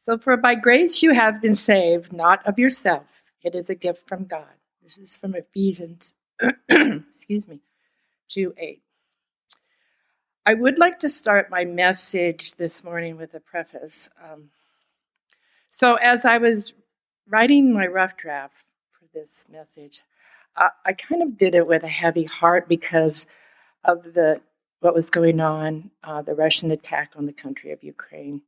So, for by grace you have been saved, not of yourself. It is a gift from God. This is from Ephesians, excuse me, 2 8. I would like to start my message this morning with a preface. Um, so, as I was writing my rough draft for this message, I, I kind of did it with a heavy heart because of the what was going on, uh, the Russian attack on the country of Ukraine.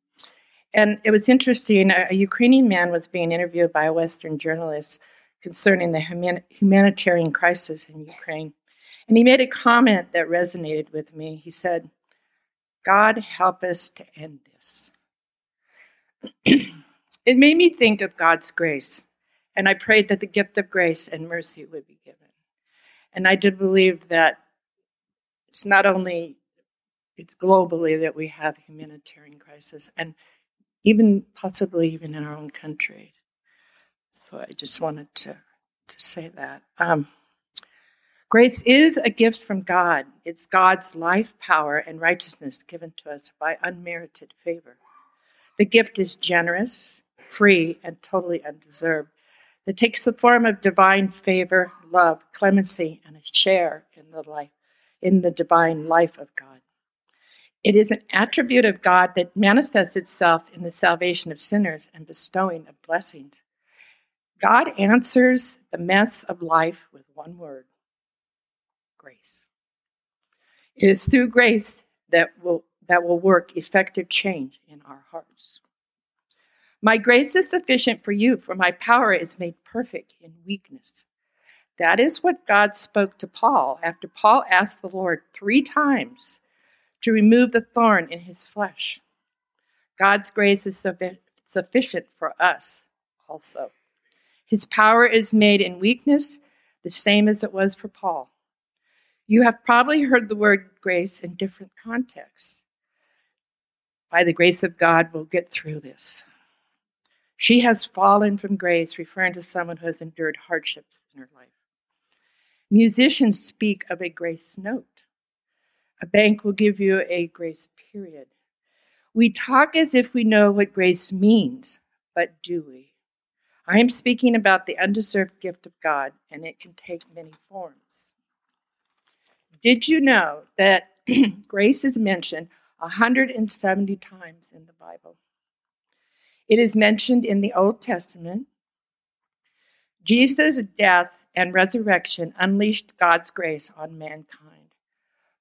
And it was interesting. A, Ukrainian man was being interviewed by a Western journalist concerning the human, humanitarian crisis in Ukraine. And he made a comment that resonated with me. He said, God help us to end this. it made me think of God's grace. And I prayed that the gift of grace and mercy would be given. And I did believe that it's not only it's globally that we have humanitarian crisis and even possibly even in our own country. So I just wanted to, to say that. Um, grace is a gift from God. It's God's life, power, and righteousness given to us by unmerited favor. The gift is generous, free, and totally undeserved. It takes the form of divine favor, love, clemency, and a share in the life, in the divine life of God. It is an attribute of God that manifests itself in the salvation of sinners and bestowing of blessings. God answers the mess of life with one word grace. It is through grace that will, that will work effective change in our hearts. My grace is sufficient for you, for my power is made perfect in weakness. That is what God spoke to Paul after Paul asked the Lord three times to remove the thorn in his flesh. God's grace is sufficient for us also. His power is made in weakness, the same as it was for Paul. You have probably heard the word grace in different contexts. By the grace of God, we'll get through this. She has fallen from grace, referring to someone who has endured hardships in her life. Musicians speak of a grace note. A bank will give you a grace period. We talk as if we know what grace means, but do we? I am speaking about the undeserved gift of God, and it can take many forms. Did you know that grace is mentioned 170 times in the Bible? It is mentioned in the Old Testament. Jesus' death and resurrection unleashed God's grace on mankind.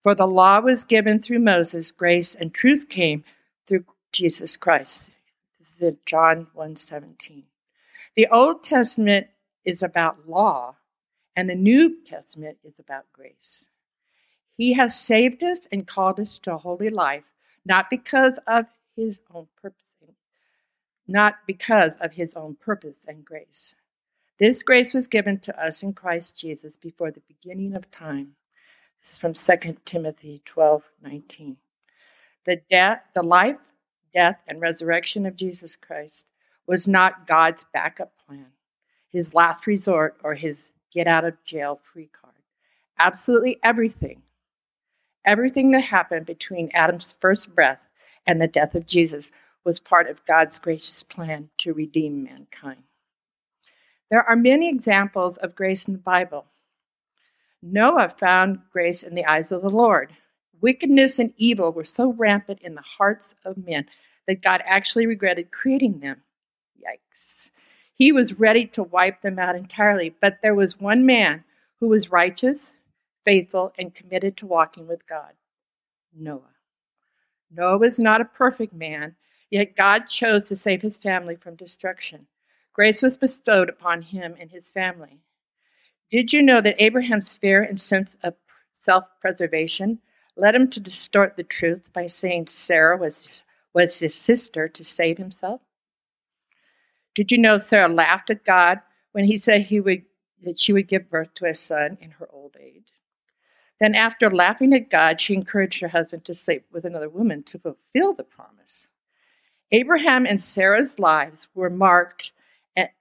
For the law was given through Moses, grace and truth came through Jesus Christ. This is John 1:17. The Old Testament is about law, and the New Testament is about grace. He has saved us and called us to a holy life, not because of his own purpose, not because of his own purpose and grace. This grace was given to us in Christ Jesus before the beginning of time this is from 2 Timothy 12 19. The, death, the life, death, and resurrection of Jesus Christ was not God's backup plan, his last resort, or his get out of jail free card. Absolutely everything, everything that happened between Adam's first breath and the death of Jesus was part of God's gracious plan to redeem mankind. There are many examples of grace in the Bible. Noah found grace in the eyes of the Lord. Wickedness and evil were so rampant in the hearts of men that God actually regretted creating them. Yikes. He was ready to wipe them out entirely, but there was one man who was righteous, faithful, and committed to walking with God Noah. Noah was not a perfect man, yet God chose to save his family from destruction. Grace was bestowed upon him and his family. Did you know that Abraham's fear and sense of self preservation led him to distort the truth by saying Sarah was was his sister to save himself? Did you know Sarah laughed at God when he said he would that she would give birth to a son in her old age? Then, after laughing at God, she encouraged her husband to sleep with another woman to fulfill the promise. Abraham and Sarah's lives were marked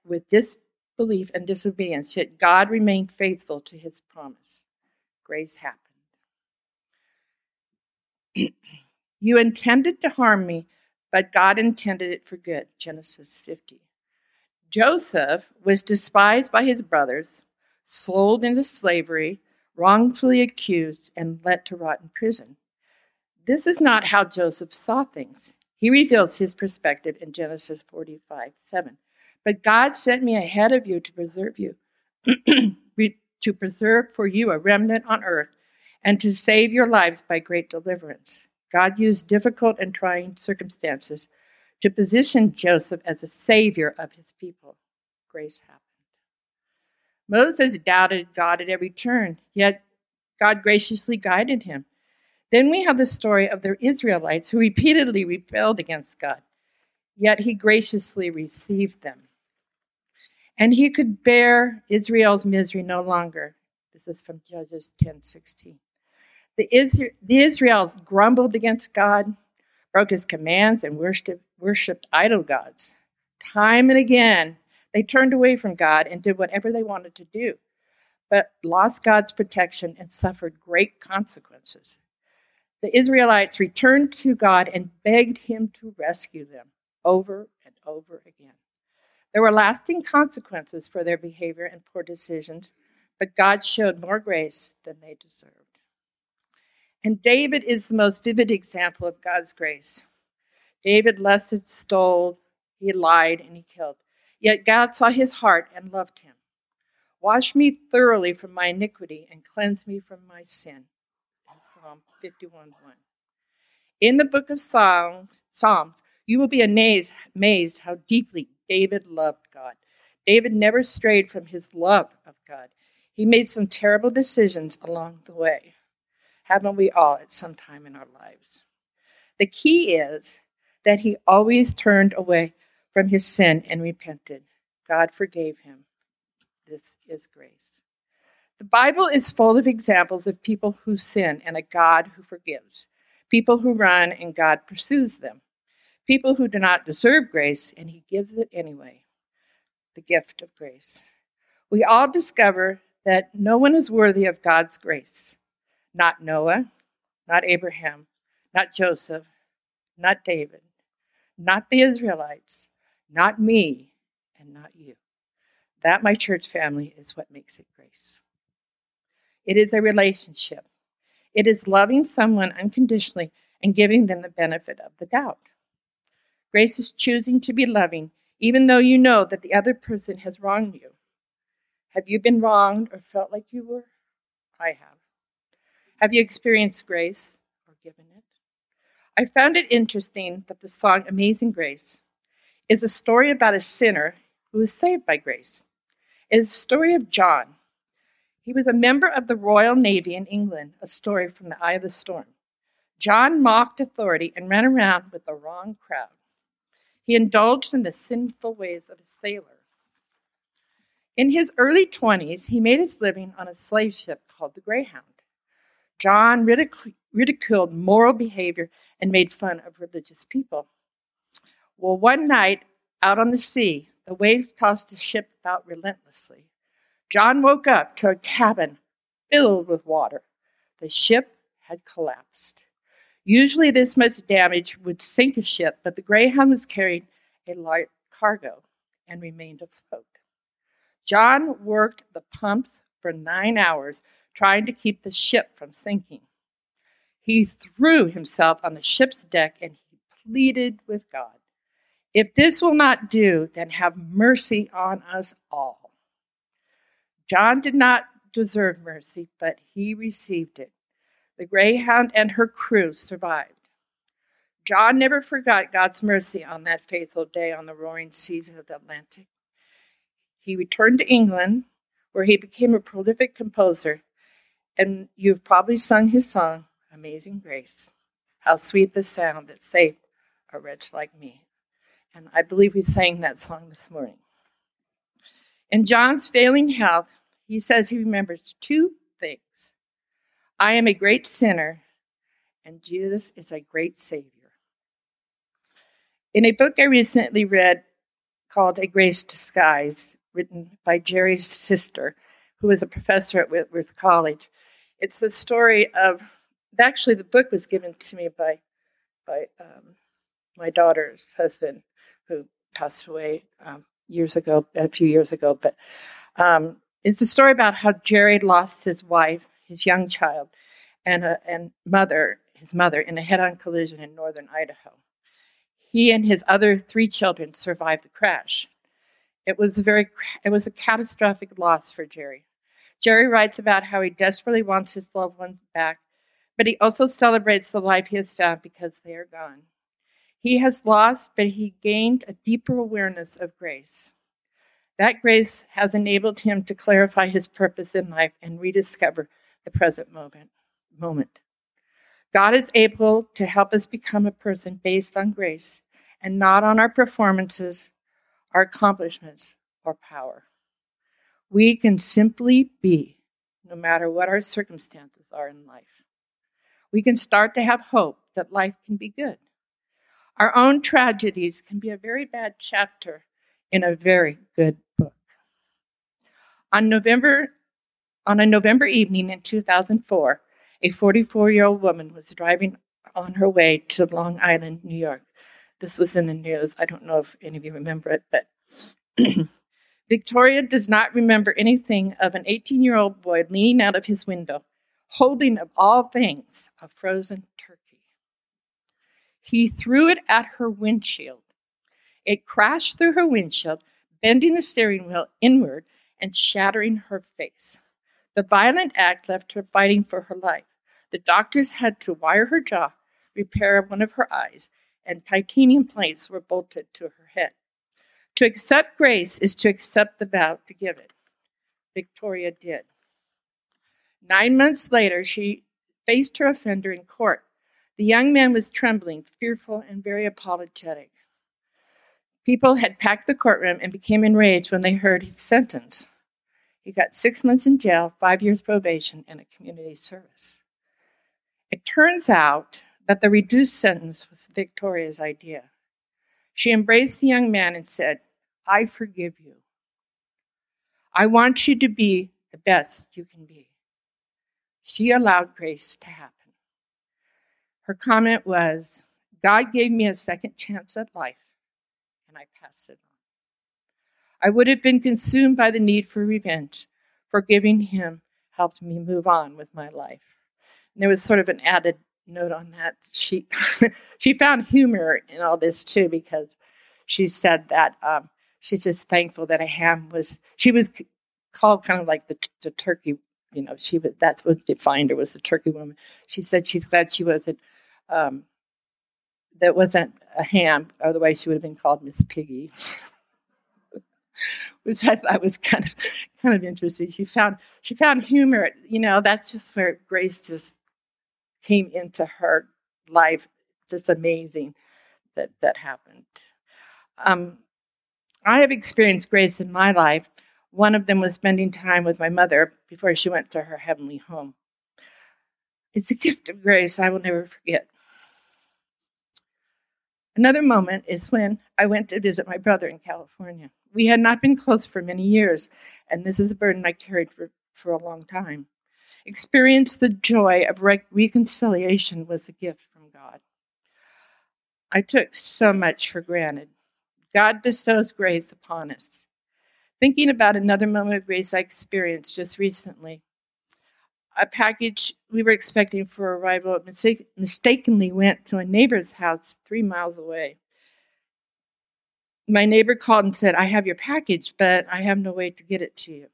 with this disbelief and disobedience, yet God remained faithful to his promise. Grace happened. you intended to harm me, but God intended it for good. Genesis 50. Joseph was despised by his brothers, sold into slavery, wrongfully accused, and let to rot in prison. This is not how Joseph saw things. He reveals his perspective in Genesis 45 7. But God sent me ahead of you to preserve you, to preserve for you a remnant on earth, and to save your lives by great deliverance. God used difficult and trying circumstances to position Joseph as a savior of his people. Grace happened. Moses doubted God at every turn, yet God graciously guided him. Then we have the story of the Israelites who repeatedly rebelled against God, yet he graciously received them. And he could bear Israel's misery no longer. This is from Judges 10:16. The, Isra- the Israelites grumbled against God, broke his commands, and worshiped, worshiped idol gods. Time and again, they turned away from God and did whatever they wanted to do, but lost God's protection and suffered great consequences. The Israelites returned to God and begged him to rescue them over and over again. There were lasting consequences for their behavior and poor decisions, but God showed more grace than they deserved. And David is the most vivid example of God's grace. David lusted, stole, he lied, and he killed. Yet God saw his heart and loved him. Wash me thoroughly from my iniquity and cleanse me from my sin. Psalm 51 1. In the book of Psalms, Psalms you will be amazed, amazed how deeply David loved God. David never strayed from his love of God. He made some terrible decisions along the way. Haven't we all at some time in our lives? The key is that he always turned away from his sin and repented. God forgave him. This is grace. The Bible is full of examples of people who sin and a God who forgives, people who run and God pursues them, people who do not deserve grace and he gives it anyway. The gift of grace. We all discover that no one is worthy of God's grace. Not Noah, not Abraham, not Joseph, not David, not the Israelites, not me, and not you. That, my church family, is what makes it grace. It is a relationship. It is loving someone unconditionally and giving them the benefit of the doubt. Grace is choosing to be loving, even though you know that the other person has wronged you. Have you been wronged or felt like you were? I have. Have you experienced grace or given it? I found it interesting that the song Amazing Grace is a story about a sinner who is saved by grace. It is a story of John. He was a member of the Royal Navy in England, a story from the eye of the storm. John mocked authority and ran around with the wrong crowd. He indulged in the sinful ways of a sailor. In his early 20s, he made his living on a slave ship called the Greyhound. John ridic- ridiculed moral behavior and made fun of religious people. Well, one night out on the sea, the waves tossed the ship about relentlessly. John woke up to a cabin filled with water. The ship had collapsed. Usually, this much damage would sink a ship, but the Greyhound was carrying a light cargo and remained afloat. John worked the pumps for nine hours trying to keep the ship from sinking. He threw himself on the ship's deck and he pleaded with God If this will not do, then have mercy on us all. John did not deserve mercy, but he received it. The Greyhound and her crew survived. John never forgot God's mercy on that faithful day on the roaring seas of the Atlantic. He returned to England, where he became a prolific composer and you've probably sung his song, Amazing Grace. How sweet the sound that saved a wretch like me. And I believe we sang that song this morning. In John's failing health, he says he remembers two things I am a great sinner, and Jesus is a great Savior. In a book I recently read called A Grace Disguise, written by Jerry Sittser, who was a professor at Whitworth College, it's the story of actually the book was given to me by by um, my daughter's husband, who passed away um, years ago, a few years ago. But um, it's a story about how Jerry lost his wife, his young child, and a, and mother, his mother, in a head-on collision in northern Idaho. He and his other three children survived the crash. It was a very it was a catastrophic loss for Jerry. Jerry writes about how he desperately wants his loved ones back, but he also celebrates the life he has found because they are gone. He has lost, but he gained a deeper awareness of grace. That grace has enabled him to clarify his purpose in life and rediscover the present moment. moment. God is able to help us become a person based on grace and not on our performances, our accomplishments, or power. We can simply be, no matter what our circumstances are in life. We can start to have hope that life can be good. Our own tragedies can be a very bad chapter in a very good book. On November on a November evening in 2004, a 44 year old woman was driving on her way to Long Island, New York. This was in the news. I don't know if any of you remember it, but Victoria does not remember anything of an 18 year old boy leaning out of his window, holding, of all things, a frozen turkey. He threw it at her windshield. It crashed through her windshield, bending the steering wheel inward and shattering her face. The violent act left her fighting for her life. The doctors had to wire her jaw, repair one of her eyes, and titanium plates were bolted to her head. To accept grace is to accept the vow to give it. Victoria did. Nine months later, she faced her offender in court. The young man was trembling, fearful, and very apologetic. People had packed the courtroom and became enraged when they heard his sentence. He got six months in jail, five years probation, and a community service. It turns out that the reduced sentence was Victoria's idea. She embraced the young man and said, I forgive you. I want you to be the best you can be. She allowed grace to happen. Her comment was, God gave me a second chance at life, and I passed it on. I would have been consumed by the need for revenge. Forgiving him helped me move on with my life. And there was sort of an added note on that. She she found humor in all this too because she said that um, she's just thankful that a ham was she was called kind of like the, the turkey. You know, she was that's what defined her was the turkey woman. She said she's glad she wasn't um, that wasn't a ham, otherwise she would have been called Miss Piggy. Which I thought was kind of kind of interesting. She found she found humor. You know, that's just where Grace just came into her life. Just amazing that that happened. Um, I have experienced grace in my life. One of them was spending time with my mother before she went to her heavenly home. It's a gift of grace I will never forget. Another moment is when I went to visit my brother in California. We had not been close for many years, and this is a burden I carried for, for a long time. Experience the joy of re- reconciliation was a gift from God. I took so much for granted. God bestows grace upon us. Thinking about another moment of grace I experienced just recently, a package we were expecting for arrival mistake, mistakenly went to a neighbor's house three miles away. My neighbor called and said, I have your package, but I have no way to get it to you.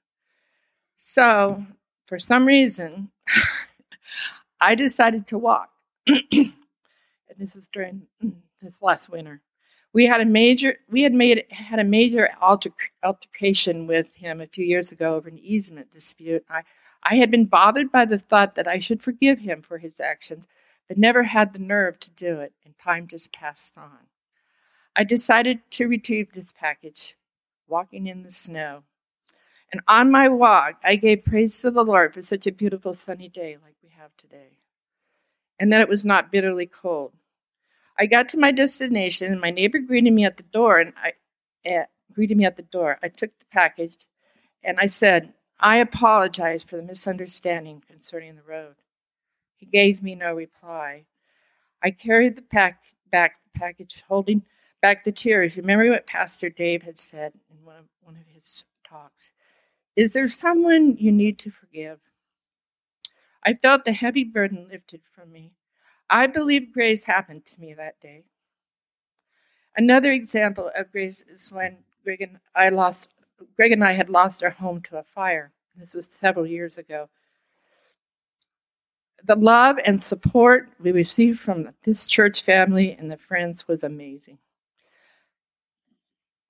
So, for some reason, I decided to walk. and this was during mm, this last winter. We had a major we had made had a major alter, altercation with him a few years ago over an easement dispute. I I had been bothered by the thought that I should forgive him for his actions, but never had the nerve to do it, and time just passed on. I decided to retrieve this package, walking in the snow. And on my walk, I gave praise to the Lord for such a beautiful sunny day like we have today, and that it was not bitterly cold. I got to my destination, and my neighbor greeted me at the door, and I uh, greeted me at the door. I took the package, and I said, I apologize for the misunderstanding concerning the road. He gave me no reply. I carried the pack, back the package, holding back the tears. Remember what Pastor Dave had said in one of, one of his talks. Is there someone you need to forgive? I felt the heavy burden lifted from me. I believe grace happened to me that day. Another example of grace is when Greg and I lost Greg and I had lost our home to a fire. This was several years ago. The love and support we received from this church family and the friends was amazing.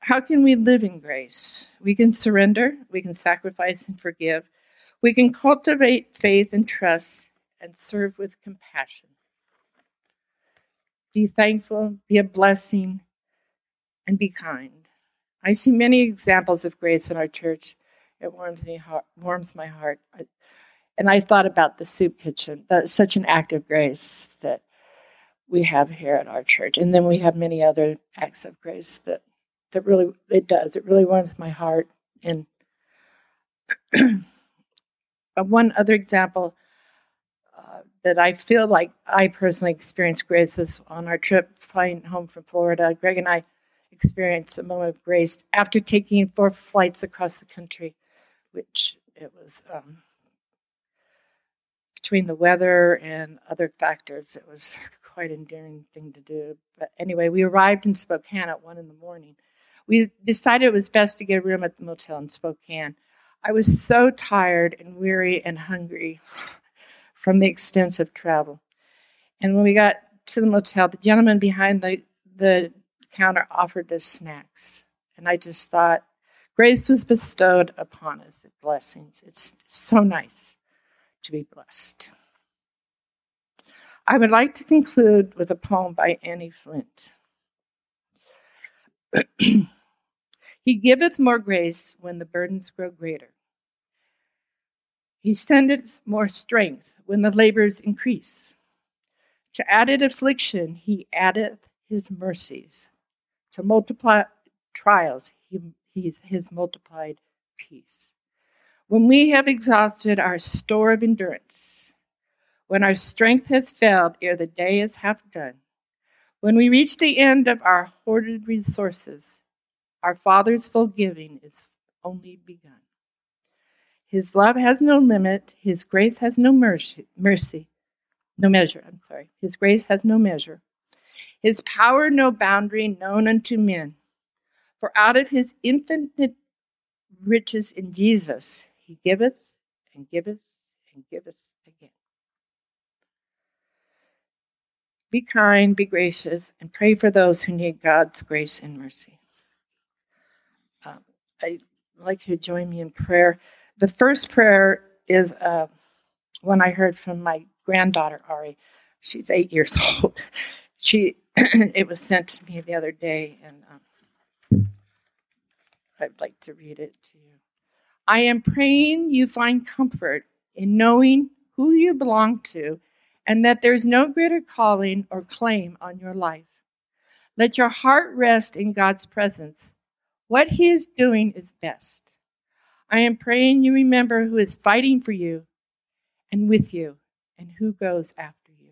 How can we live in grace? We can surrender, we can sacrifice and forgive, we can cultivate faith and trust, and serve with compassion. Be thankful, be a blessing, and be kind. I see many examples of grace in our church. It warms me heart, warms my heart. And I thought about the soup kitchen. That's such an act of grace that we have here at our church. And then we have many other acts of grace that that really it does. It really warms my heart. And one other example uh, that I feel like I personally experienced grace is on our trip flying home from Florida. Greg and I experienced a moment of grace after taking four flights across the country, which it was um, between the weather and other factors, it was quite an endearing thing to do. But anyway, we arrived in Spokane at one in the morning. We decided it was best to get a room at the motel in Spokane. I was so tired and weary and hungry from the extensive travel. And when we got to the motel, the gentleman behind the, the counter offered us snacks. And I just thought, grace was bestowed upon us, the blessings. It's so nice to be blessed. I would like to conclude with a poem by Annie Flint. he giveth more grace when the burdens grow greater. He sendeth more strength when the labors increase. To added affliction, he addeth his mercies to multiply trials, he, he's his multiplied peace. When we have exhausted our store of endurance, when our strength has failed ere the day is half done, when we reach the end of our hoarded resources, our Father's full giving is only begun. His love has no limit, His grace has no mercy, mercy, no measure, I'm sorry. His grace has no measure his power no boundary known unto men. For out of his infinite riches in Jesus, he giveth and giveth and giveth again. Be kind, be gracious, and pray for those who need God's grace and mercy. Um, I'd like you to join me in prayer. The first prayer is uh, one I heard from my granddaughter, Ari. She's eight years old. She it was sent to me the other day, and um, I'd like to read it to you. I am praying you find comfort in knowing who you belong to and that there's no greater calling or claim on your life. Let your heart rest in God's presence. What He is doing is best. I am praying you remember who is fighting for you and with you and who goes after. You.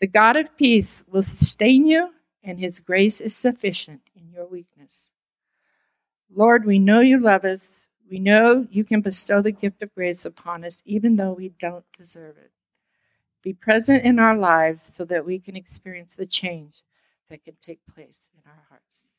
The God of peace will sustain you, and his grace is sufficient in your weakness. Lord, we know you love us. We know you can bestow the gift of grace upon us, even though we don't deserve it. Be present in our lives so that we can experience the change that can take place in our hearts.